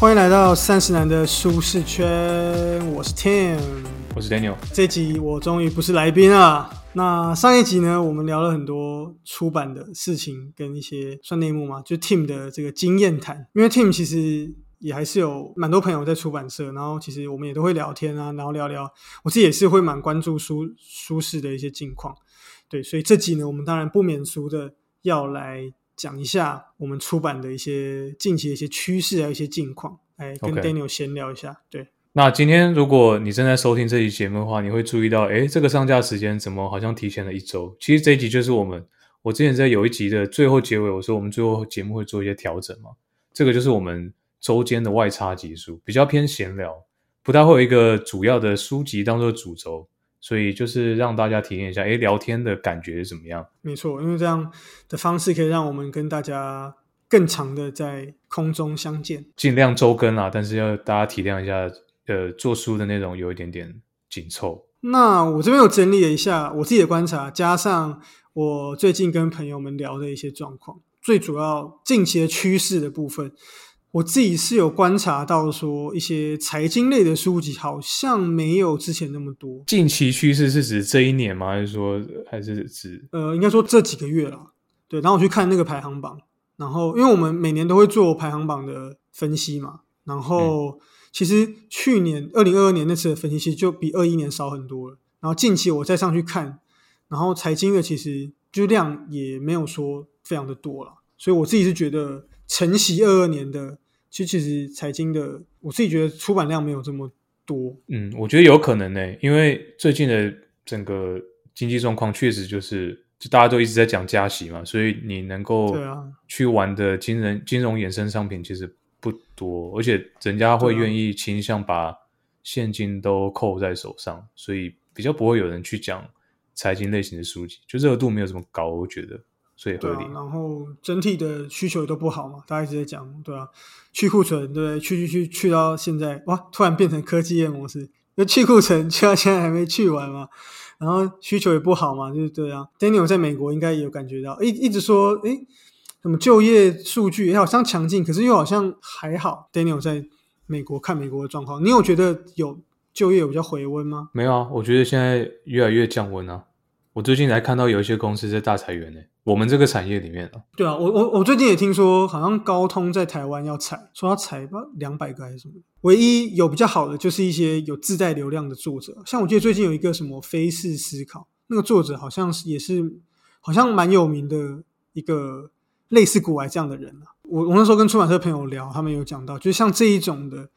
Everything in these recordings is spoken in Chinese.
欢迎来到三十男的舒适圈，我是 Tim。我是 Daniel，这集我终于不是来宾了。那上一集呢，我们聊了很多出版的事情跟一些算内幕嘛，就 Tim 的这个经验谈。因为 Tim 其实也还是有蛮多朋友在出版社，然后其实我们也都会聊天啊，然后聊聊。我自己也是会蛮关注书书适的一些近况，对，所以这集呢，我们当然不免俗的要来讲一下我们出版的一些近期的一些趋势还有一些近况，来跟 Daniel 闲聊一下。对，那今天如果你正在收听这期节目的话，你会注意到，诶，这个上架时间怎么好像提前了一周？其实这一集就是我们，我之前在有一集的最后结尾，我说我们最后节目会做一些调整嘛，这个就是我们周间的外插集数，比较偏闲聊，不太会有一个主要的书籍当做主轴，所以就是让大家体验一下，哎，聊天的感觉是怎么样？没错，因为这样的方式可以让我们跟大家更长的在空中相见。尽量周更啊，但是要大家体谅一下，呃，做书的内容有一点点紧凑。那我这边有整理了一下我自己的观察，加上我最近跟朋友们聊的一些状况，最主要近期的趋势的部分，我自己是有观察到说，一些财经类的书籍好像没有之前那么多。近期趋势是指这一年吗？还是说还是指呃，应该说这几个月啦，对。然后我去看那个排行榜，然后因为我们每年都会做排行榜的分析嘛，然后其实去年二零二二年那次的分析其实就比二一年少很多了。然后近期我再上去看，然后财经的其实就量也没有说非常的多了，所以我自己是觉得承袭二二年的，其实其实财经的，我自己觉得出版量没有这么多。嗯，我觉得有可能呢、因为最近的整个经济状况确实就是，就大家都一直在讲加息嘛，所以你能够去玩的金融金融衍生商品其实不多，而且人家会愿意倾向把现金都扣在手上，所以比较不会有人去讲财经类型的书籍，就热度没有这么高，我觉得，所以合理。对啊，然后整体的需求也都不好嘛，大家一直在讲，对啊，去库存，对不对？去去去去到现在，哇，突然变成科技业模式，那去库存去到现在还没去完嘛，然后需求也不好嘛，就是对啊。Daniel 在美国应该也有感觉到，一一直说，诶，什么就业数据也好像强劲，可是又好像还好。Daniel 在美国看美国的状况，你有觉得有就业有比较回温吗？没有啊，我觉得现在越来越降温啊。我最近才看到有一些公司在大裁员呢、我们这个产业里面啊，对啊，我我我最近也听说，好像高通在台湾要裁，说要裁吧两百个还是什么。唯一有比较好的就是一些有自带流量的作者，像我记得最近有一个什么非式思考，那个作者好像是也是好像蛮有名的一个类似古玩这样的人啊。我我那时候跟出版社朋友聊，他们有讲到，就是像这一种的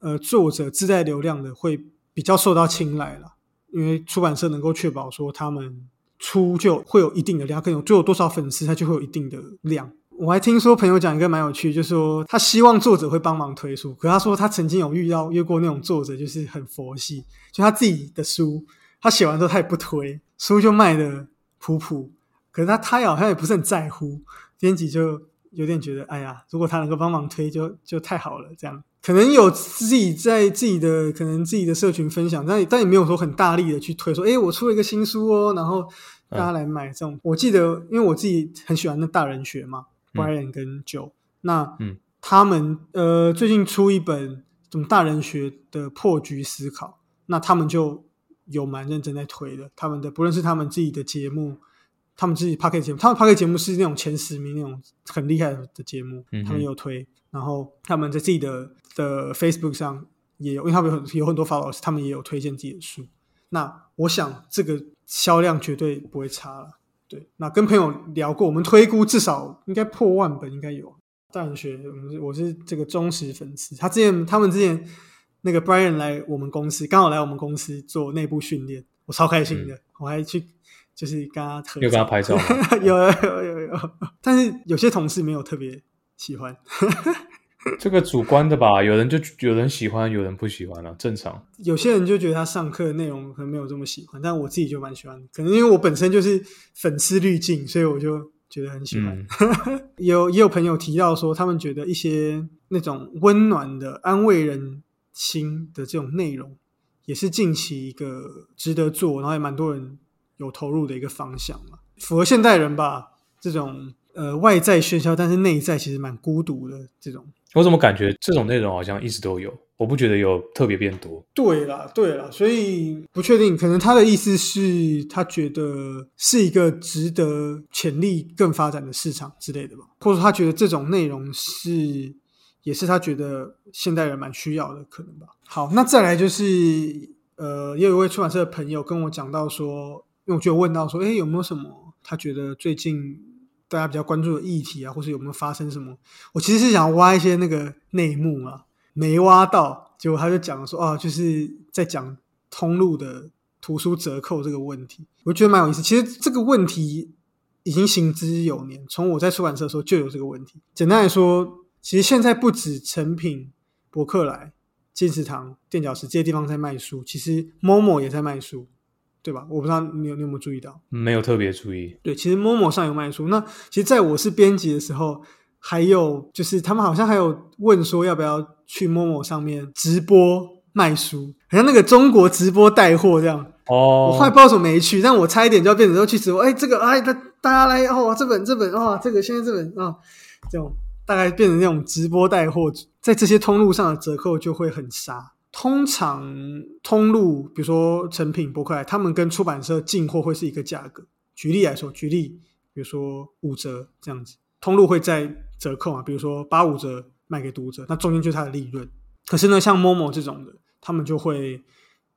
呃作者自带流量的会比较受到青睐了，因为出版社能够确保说他们出就会有一定的量，更有就有多少粉丝，他就会有一定的量。我还听说朋友讲一个蛮有趣，就说他希望作者会帮忙推书，可他说他曾经有遇到约过那种作者，就是很佛系，就他自己的书，他写完之后他也不推，书就卖的普普，可是他他也好像也不是很在乎，编辑就有点觉得，哎呀，如果他能够帮忙推就，就太好了。这样可能有自己在自己的可能自己的社群分享，但但也没有说很大力的去推，说，哎，我出了一个新书哦，然后大家来买。这种、我记得，因为我自己很喜欢那大人学嘛、嗯 b r i a n 跟 Joe，那嗯他们呃最近出一本什么大人学的破局思考，那他们就有蛮认真在推的，他们的不论是他们自己的节目。他们自己 p a c k e t 节目，他们 p a c k e t 节目是那种前十名那种很厉害的节目，嗯他们也有推。然后他们在自己的的 Facebook 上也有，因为他们有很有很多 followers，他们也有推荐自己的书。那我想这个销量绝对不会差了。对，那跟朋友聊过，我们推估至少应该破万本，应该有。大人学，我们是我是这个忠实粉丝。他之前他们之前那个 Brian 来我们公司，刚好来我们公司做内部训练，我超开心的，我还去就是跟他合有跟他拍照吗？有有有有有，但是有些同事没有特别喜欢。这个主观的吧，有人就有人喜欢，有人不喜欢啊，正常。有些人就觉得他上课的内容可能没有这么喜欢，但我自己就蛮喜欢的。可能因为我本身就是粉丝滤镜，所以我就觉得很喜欢。嗯，有也有朋友提到说，他们觉得一些那种温暖的、安慰人心的这种内容，也是近期一个值得做，然后也蛮多人有投入的一个方向嘛，符合现代人吧这种呃外在喧嚣，但是内在其实蛮孤独的这种我怎么感觉这种内容好像一直都有？我不觉得有特别变多。对啦，对啦，所以不确定，可能他的意思是，他觉得是一个值得潜力更发展的市场之类的吧，或者他觉得这种内容是，也是他觉得现代人蛮需要的，可能吧。好，那再来就是，呃，也有一位出版社的朋友跟我讲到说，因为我就问到说，哎，有没有什么他觉得最近大家比较关注的议题啊，或是有没有发生什么？我其实是想挖一些那个内幕啊。没挖到，结果他就讲说啊，就是在讲通路的图书折扣这个问题，我觉得蛮有意思。其实这个问题已经行之有年，从我在出版社的时候就有这个问题。简单来说，其实现在不止成品、博客来、金石堂、垫脚石这些地方在卖书，其实 Momo 也在卖书，对吧？我不知道你有你有没有注意到？没有特别注意。对，其实 Momo 上有卖书。那其实在我是编辑的时候。还有就是，他们好像还有问说要不要去陌陌上面直播卖书，好像那个中国直播带货这样。哦，我后来不知道怎么没去，但我差一点就要变成说去直播。哎，这个哎，大大家来哦，这本这本哦，这个现在这本啊，这种大概变成那种直播带货，在这些通路上的折扣就会很杀。通常通路，比如说成品、博客来，他们跟出版社进货会是一个价格。举例来说，举例，比如说五折这样子。通路会在折扣啊，比如说八五折卖给读者，那中间就是它的利润。可是呢，像某某这种的，他们就会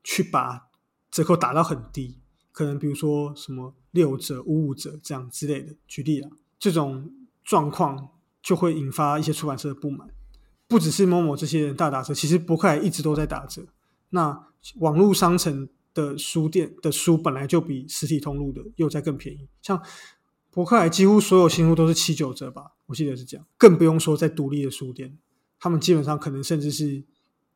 去把折扣打到很低，可能比如说什么六折、五五折这样之类的。举例啊，这种状况就会引发一些出版社的不满。不只是某某这些人大打折，其实博客来一直都在打折。那网络商城的书店的书本来就比实体通路的又在更便宜，像。博客来几乎所有新书都是七九折吧，我记得是这样。更不用说在独立的书店，他们基本上可能甚至是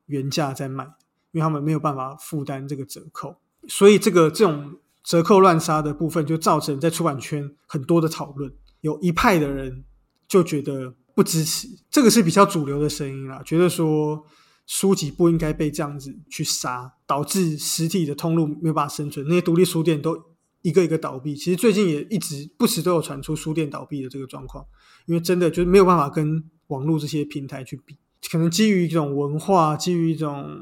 原价在卖，因为他们没有办法负担这个折扣。所以这个这种折扣乱杀的部分，就造成在出版圈很多的讨论。有一派的人就觉得不支持，这个是比较主流的声音啦，觉得说书籍不应该被这样子去杀，导致实体的通路没有办法生存，那些独立书店都。一个一个倒闭，其实最近也一直不时都有传出书店倒闭的这个状况，因为真的就是没有办法跟网络这些平台去比，可能基于一种文化，基于一种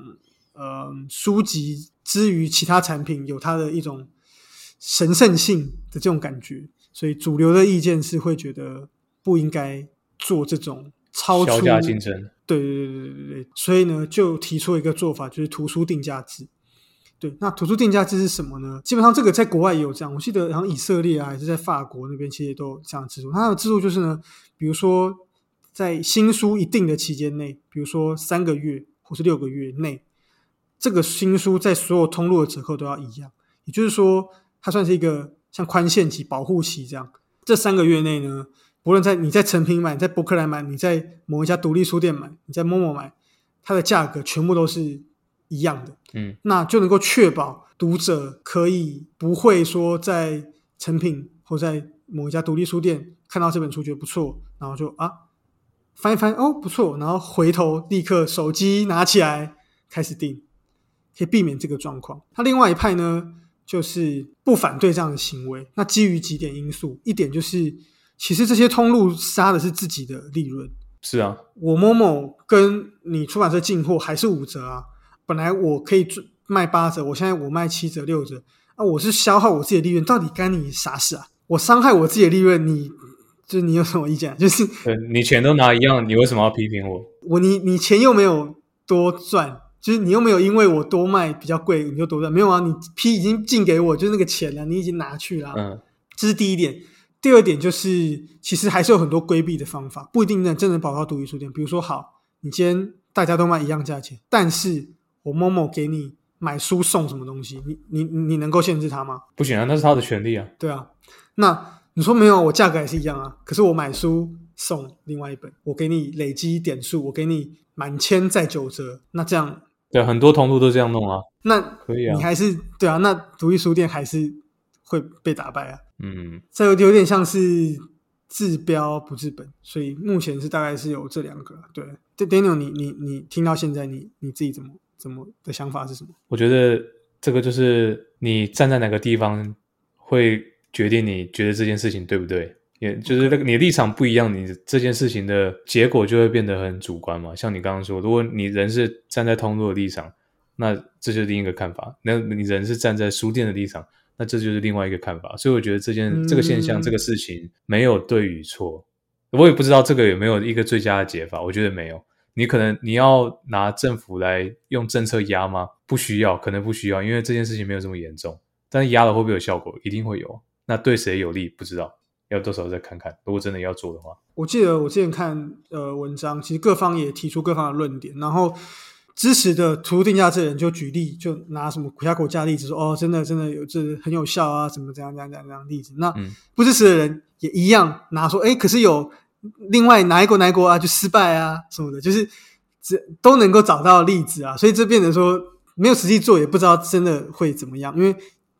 呃书籍之于其他产品有它的一种神圣性的这种感觉，所以主流的意见是会觉得不应该做这种超出价竞争，对对对对对对，所以呢就提出一个做法，就是图书定价制。对，那图书定价制是什么呢？基本上这个在国外也有这样，我记得好像以色列啊，还是在法国那边，其实都有这样制度。它的制度就是呢，比如说在新书一定的期间内，比如说三个月或是六个月内，这个新书在所有通路的折扣都要一样。也就是说，它算是一个像宽限期、保护期这样。这三个月内呢，不论在你在成品买、在博客来买、你在某一家独立书店买、你在某某买，它的价格全部都是。一样的，嗯，那就能够确保读者可以不会说在成品或在某一家独立书店看到这本书觉得不错，然后就啊翻一翻哦不错，然后回头立刻手机拿起来开始订，可以避免这个状况。他另外一派呢，就是不反对这样的行为。那基于几点因素，一点就是其实这些通路杀的是自己的利润。是啊，我某某跟你出版社进货还是五折啊。本来我可以卖八折，我现在我卖七折六折啊！我是消耗我自己的利润，到底干你啥事啊？我伤害我自己的利润，你就你有什么意见？就是你钱都拿一样，你为什么要批评我？我你你钱又没有多赚，就是你又没有因为我多卖比较贵你就多赚，没有啊？你批已经进给我，就是那个钱了，你已经拿去了。嗯，这是第一点。第二点就是，其实还是有很多规避的方法，不一定能真的保到独立书店。比如说，好，你今天大家都卖一样价钱，但是我某某给你买书送什么东西？你你你能够限制他吗？不行啊，那是他的权利啊。对啊，那你说没有，我价格也是一样啊。可是我买书送另外一本，我给你累积点数，我给你满千再九折。那这样对很多同路都这样弄啊。那可以啊，你还是对啊。那独立书店还是会被打败啊。嗯，这有有点像是治标不治本，所以目前是大概是有这两个。对，这 Daniel，你你你听到现在，你你自己怎么？怎么的想法是什么？我觉得这个就是你站在哪个地方，会决定你觉得这件事情对不对。也就是那个你的立场不一样，你这件事情的结果就会变得很主观嘛。像你刚刚说，如果你人是站在通路的立场，那这就是另一个看法；那你人是站在书店的立场，那这就是另外一个看法。所以我觉得这件这个现象、这个事情没有对与错。我也不知道这个有没有一个最佳的解法，我觉得没有。你可能你要拿政府来用政策压吗？不需要，可能不需要，因为这件事情没有这么严重。但是压了会不会有效果？一定会有。那对谁有利？不知道，要到时候再看看。如果真的要做的话，我记得我之前看呃文章，其实各方也提出各方的论点，然后支持的图定价这人就举例，就拿什么国家国家例子说，哦，真的真的有这很有效啊，什么这样这样这样这样例子。那不支持的人也一样拿说，哎，可是有。另外哪一国哪一国啊就失败啊什么的，就是这都能够找到例子啊，所以这变成说没有实际做也不知道真的会怎么样，因为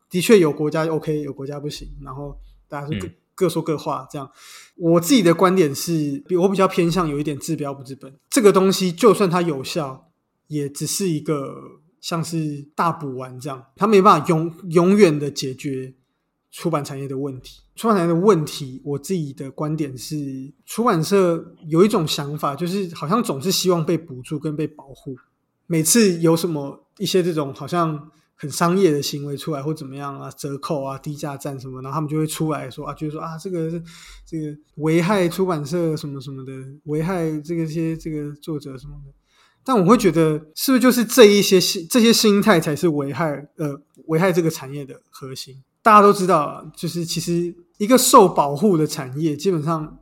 的确有国家 OK，有国家不行，然后大家就各各说各话这样。我自己的观点是，我比较偏向有一点治标不治本，这个东西就算它有效，也只是一个像是大补丸这样，它没办法永永远的解决出版产业的问题。出版产业的问题，我自己的观点是，出版社有一种想法，就是好像总是希望被补助跟被保护。每次有什么一些这种好像很商业的行为出来，或怎么样啊，折扣啊、低价战什么，然后他们就会出来说啊，就是说啊，这个这个危害出版社什么什么的，危害这个些这个作者什么的。但我会觉得，是不是就是这一些心这些心态才是危害呃危害这个产业的核心？大家都知道，就是其实。一个受保护的产业，基本上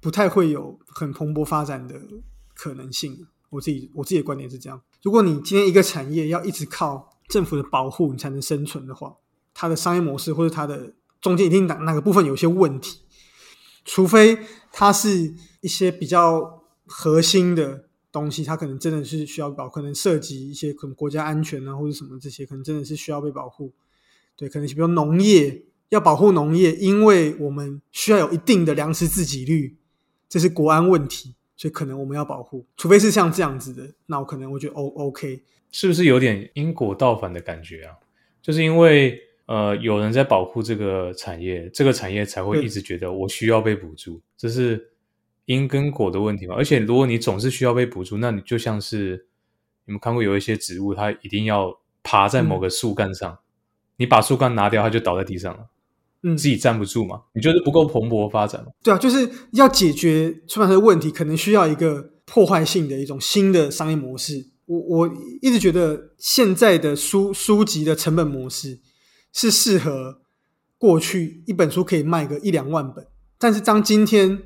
不太会有很蓬勃发展的可能性。我自己我自己的观点是这样：如果你今天一个产业要一直靠政府的保护你才能生存的话，它的商业模式或者它的中间一定哪哪个部分有些问题。除非它是一些比较核心的东西，它可能真的是需要保，可能涉及一些可能国家安全啊或者什么这些，可能真的是需要被保护。对，可能比如农业。要保护农业，因为我们需要有一定的粮食自给率，这是国安问题，所以可能我们要保护。除非是像这样子的，那我可能我觉得 O OK，是不是有点因果倒反的感觉啊？就是因为呃有人在保护这个产业，这个产业才会一直觉得我需要被补助，这是因跟果的问题嘛？而且如果你总是需要被补助，那你就像是你们看过有一些植物，它一定要爬在某个树干上，你把树干拿掉，它就倒在地上了。嗯，自己站不住嘛？你觉得不够蓬勃发展吗？对啊，就是要解决出版社的问题，可能需要一个破坏性的一种新的商业模式。我我一直觉得现在的书书籍的成本模式是适合过去一本书可以卖个一两万本，但是当今天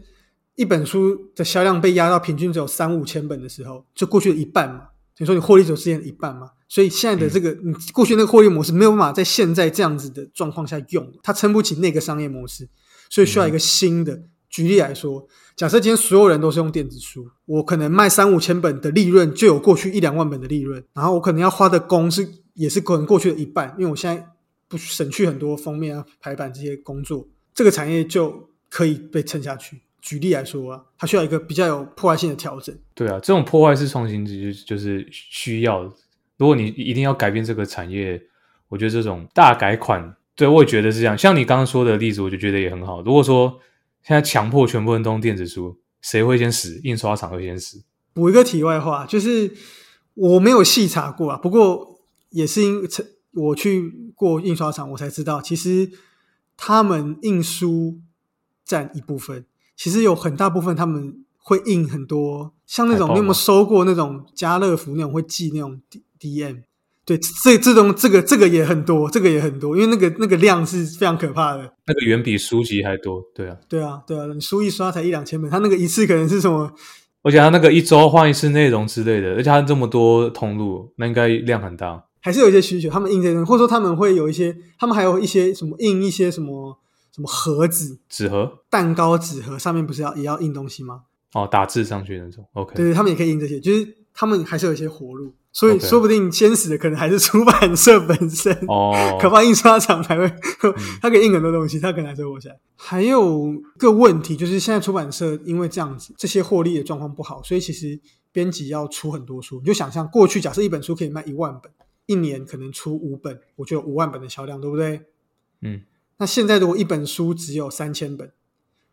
一本书的销量被压到平均只有三五千本的时候，就过去了一半嘛。等于说你获利只有之前的一半嘛？所以现在的这个，你过去那个获利模式没有办法在现在这样子的状况下用，它撑不起那个商业模式，所以需要一个新的。举例来说，假设今天所有人都是用电子书，我可能卖三五千本的利润就有过去一两万本的利润，然后我可能要花的工是也是可能过去的一半，因为我现在不省去很多封面啊、排版这些工作，这个产业就可以被撑下去。举例来说啊，它需要一个比较有破坏性的调整。对啊，这种破坏式创新就就是需要。如果你一定要改变这个产业，我觉得这种大改款，对我也觉得是这样。像你刚刚说的例子，我就觉得也很好。如果说现在强迫全部人都用电子书，谁会先死？印刷厂会先死。补一个题外话，就是我没有细查过啊，不过也是因我去过印刷厂，我才知道，其实他们印书占一部分，其实有很大部分他们会印很多，像那种你有没有收过那种家乐福那种会寄那种。D D M？对，这这种这个这个也很多，这个也很多，因为那个那个量是非常可怕的，那个远比书籍还多，对啊，对啊，对啊，你书一刷才一两千本，他那个一次可能是什么？而且他那个一周换一次内容之类的，而且他这么多通路，那应该量很大，还是有一些需求，他们印这种，或者说他们会有一些，他们还有一些什么印一些什么什么盒子、纸盒、蛋糕纸盒，上面不是要也要印东西吗？哦，打字上去那种，OK，对对，他们也可以印这些，就是他们还是有一些活路。所以说不定先死的可能还是出版社本身哦，可怕印刷厂才会，他可以印很多东西，他可能还是活下来。还有个问题就是，现在出版社因为这样子，这些获利的状况不好，所以其实编辑要出很多书。你就想象过去，假设一本书可以卖一万本，一年可能出五本，我就有五万本的销量，对不对？嗯。那现在如果一本书只有三千本，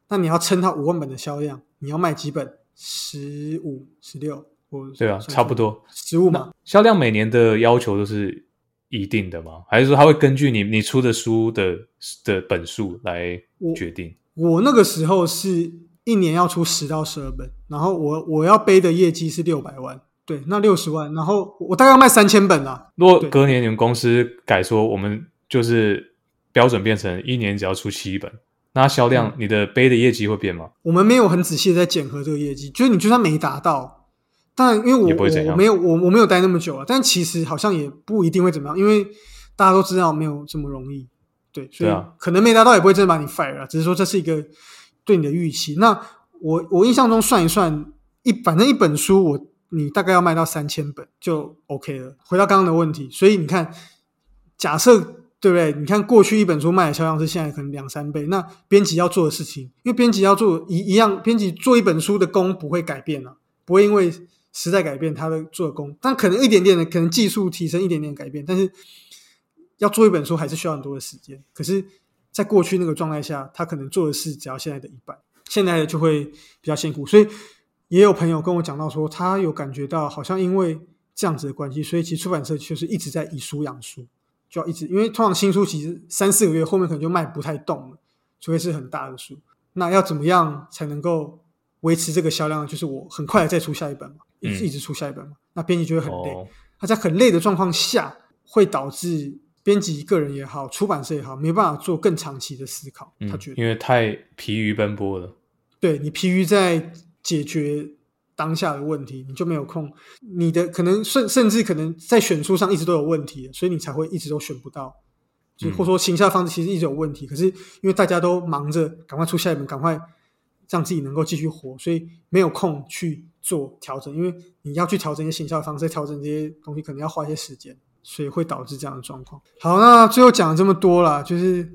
那你要撑它五万本的销量，你要卖几本？十五、十六，我对啊，差不多十五嘛。销量每年的要求都是一定的吗？还是说它会根据你你出的书的的本数来决定？我那个时候是一年要出十到十二本，然后我我要背的业绩是六百万，对，那六十万，然后我大概要卖三千本啊。如果隔年你们公司改说，我们就是标准变成一年只要出七本。那销量，你的杯的业绩会变吗？我们没有很仔细的在检核这个业绩，就是你就算没达到，但因为我我没有我我没有待那么久啊，但其实好像也不一定会怎么样，因为大家都知道没有这么容易，对，所以可能没达到也不会真的把你 fire 啊，只是说这是一个对你的预期。那我我印象中算一算，一反正一本书我你大概要卖到三千本就 OK 了。回到刚刚的问题，所以你看，假设。对不对？你看过去一本书卖的销量是现在可能两三倍。那编辑要做的事情，因为编辑要做一一样，编辑做一本书的工不会改变啊，不会因为时代改变他的做工，但可能一点点的，可能技术提升一点点改变，但是要做一本书还是需要很多的时间。可是，在过去那个状态下，他可能做的事只要现在的一半，现在的就会比较辛苦。所以也有朋友跟我讲到说，他有感觉到好像因为这样子的关系，所以其实出版社就是一直在以书养书。就要一直，因为通常新书其实三四个月后面可能就卖不太动了，除非是很大的书。那要怎么样才能够维持这个销量？就是我很快再出下一本嘛，一直一直出下一本嘛。那编辑就会很累，他在很累的状况下，会导致编辑个人也好，出版社也好，没办法做更长期的思考。他觉得因为太疲于奔波了，对你疲于在解决。当下的问题，你就没有空。你的可能甚甚至可能在选书上一直都有问题，所以你才会一直都选不到。就或者说行销方式其实一直有问题，可是因为大家都忙着赶快出下一本，赶快让自己能够继续活，所以没有空去做调整。因为你要去调整一些行销方式，调整这些东西可能要花一些时间，所以会导致这样的状况。好，那最后讲了这么多了，就是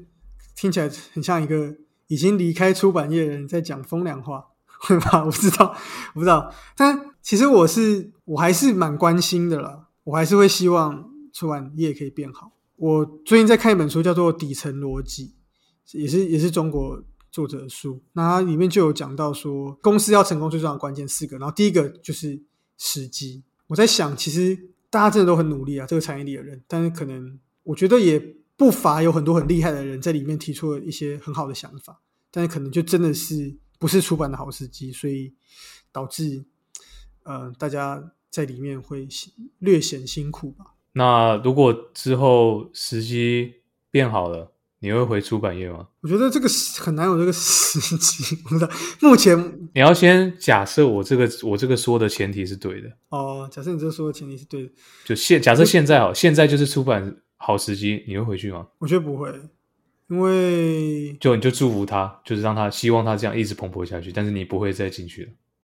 听起来很像一个已经离开出版业的人在讲风凉话。对吧？我不知道，我不知道。但其实我是，我还是蛮关心的啦。我还是会希望出版业可以变好。我最近在看一本书，叫做《底层逻辑》，也是也是中国作者的书。那它里面就有讲到说，公司要成功最重要的关键四个。然后第一个就是时机。我在想，其实大家真的都很努力啊，这个产业里的人。但是可能我觉得也不乏有很多很厉害的人在里面提出了一些很好的想法。但是可能就真的是。不是出版的好时机，所以导致呃大家在里面会略显辛苦吧。那如果之后时机变好了，你会回出版业吗？我觉得这个很难有这个时机。不知道目前你要先假设我这个我这个说的前提是对的哦。假设你这个说的前提是对的，就现假设现在哦，现在就是出版好时机，你会回去吗？我觉得不会。因为就你就祝福他，就是让他希望他这样一直蓬勃下去，但是你不会再进去了。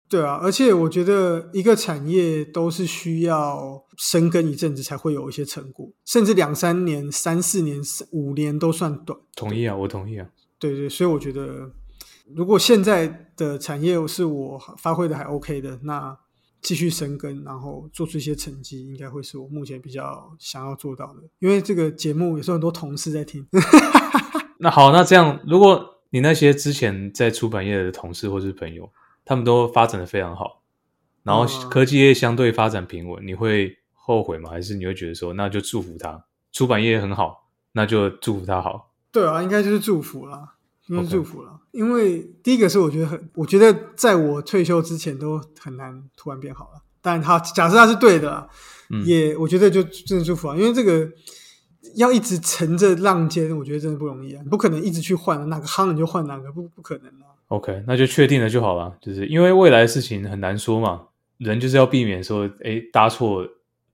对啊，而且我觉得一个产业都是需要深耕一阵子才会有一些成果，甚至两三年、三四年、五年都算短。同意啊，我同意啊。对对，所以我觉得如果现在的产业是我发挥的还 OK 的，那继续深耕，然后做出一些成绩，应该会是我目前比较想要做到的。因为这个节目也是很多同事在听。那好，那这样，如果你那些之前在出版业的同事或是朋友，他们都发展的非常好，然后科技业相对发展平稳，你会后悔吗？还是你会觉得说，那就祝福他，出版业很好，那就祝福他好？对啊，应该就是祝福啦，应该祝福了。因为第一个是我觉得很，我觉得在我退休之前都很难突然变好了。但他假设他是对的，也我觉得就真的祝福啊，因为这个。要一直乘着浪尖，我觉得真的不容易啊！不可能一直去换，哪个夯你就换哪个，不不可能啊。OK，那就确定了就好了。就是因为未来的事情很难说嘛，人就是要避免说，哎，搭错，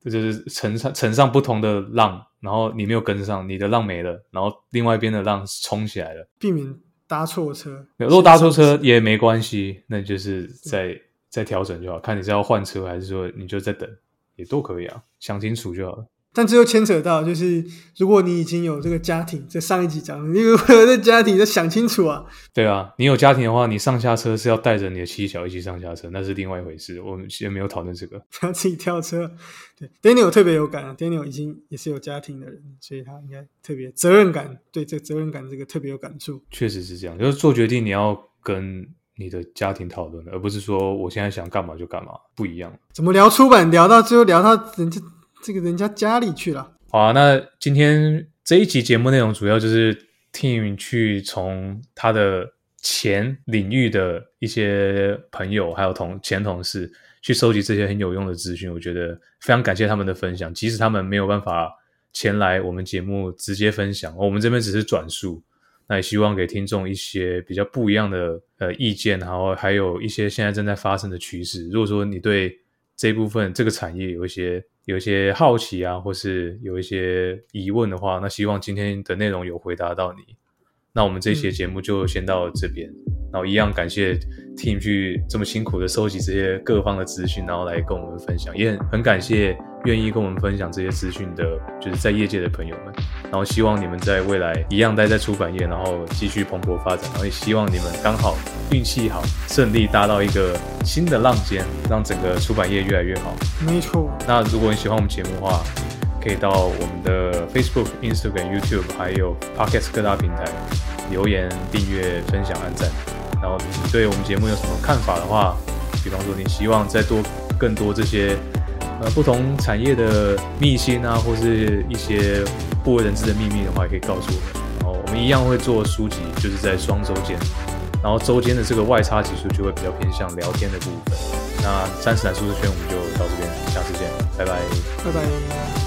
就是乘上乘上不同的浪，然后你没有跟上，你的浪没了，然后另外一边的浪冲起来了，避免搭错车。如果搭错车也没关系，那就是再再调整就好，看你是要换车还是说你就在等，也都可以啊，想清楚就好了。但这又牵扯到，就是如果你已经有这个家庭，在上一集讲的，你有这家庭，要想清楚啊。对啊，你有家庭的话，你上下车是要带着你的妻小一起上下车，那是另外一回事。我们先没有讨论这个，不要自己跳车。对，Daniel 特别有感啊，Daniel 已经也是有家庭的人，所以他应该特别责任感，对这责任感这个特别有感触。确实是这样，就是做决定你要跟你的家庭讨论，而不是说我现在想干嘛就干嘛，不一样。怎么聊出版聊到最后聊到人家这个人家家里去了？好啊，那今天这一集节目内容主要就是 Team 去从他的前领域的一些朋友还有同前同事去收集这些很有用的资讯，我觉得非常感谢他们的分享，即使他们没有办法前来我们节目直接分享，我们这边只是转述。那也希望给听众一些比较不一样的呃意见，然后还有一些现在正在发生的趋势。如果说你对这部分这个产业有一些有一些好奇啊，或是有一些疑问的话，那希望今天的内容有回答到你。那我们这期节目就先到这边。然后一样感谢 Team 去这么辛苦的收集这些各方的资讯，然后来跟我们分享，也很很感谢愿意跟我们分享这些资讯的，就是在业界的朋友们。然后希望你们在未来一样待在出版业，然后继续蓬勃发展。然后也希望你们刚好运气好，顺利搭到一个新的浪尖，让整个出版业越来越好。没错。那如果你喜欢我们节目的话，可以到我们的 Facebook、Instagram、YouTube，还有 Podcast 各大平台留言、订阅、分享、按赞。然后你对我们节目有什么看法的话，比方说你希望再多更多这些呃不同产业的秘辛啊，或是一些不为人知的秘密的话，也可以告诉我们。然后我们一样会做书籍，就是在双周间，然后周间的这个外插集数就会比较偏向聊天的部分。那三十男舒适圈我们就到这边，下次见，拜拜，拜拜。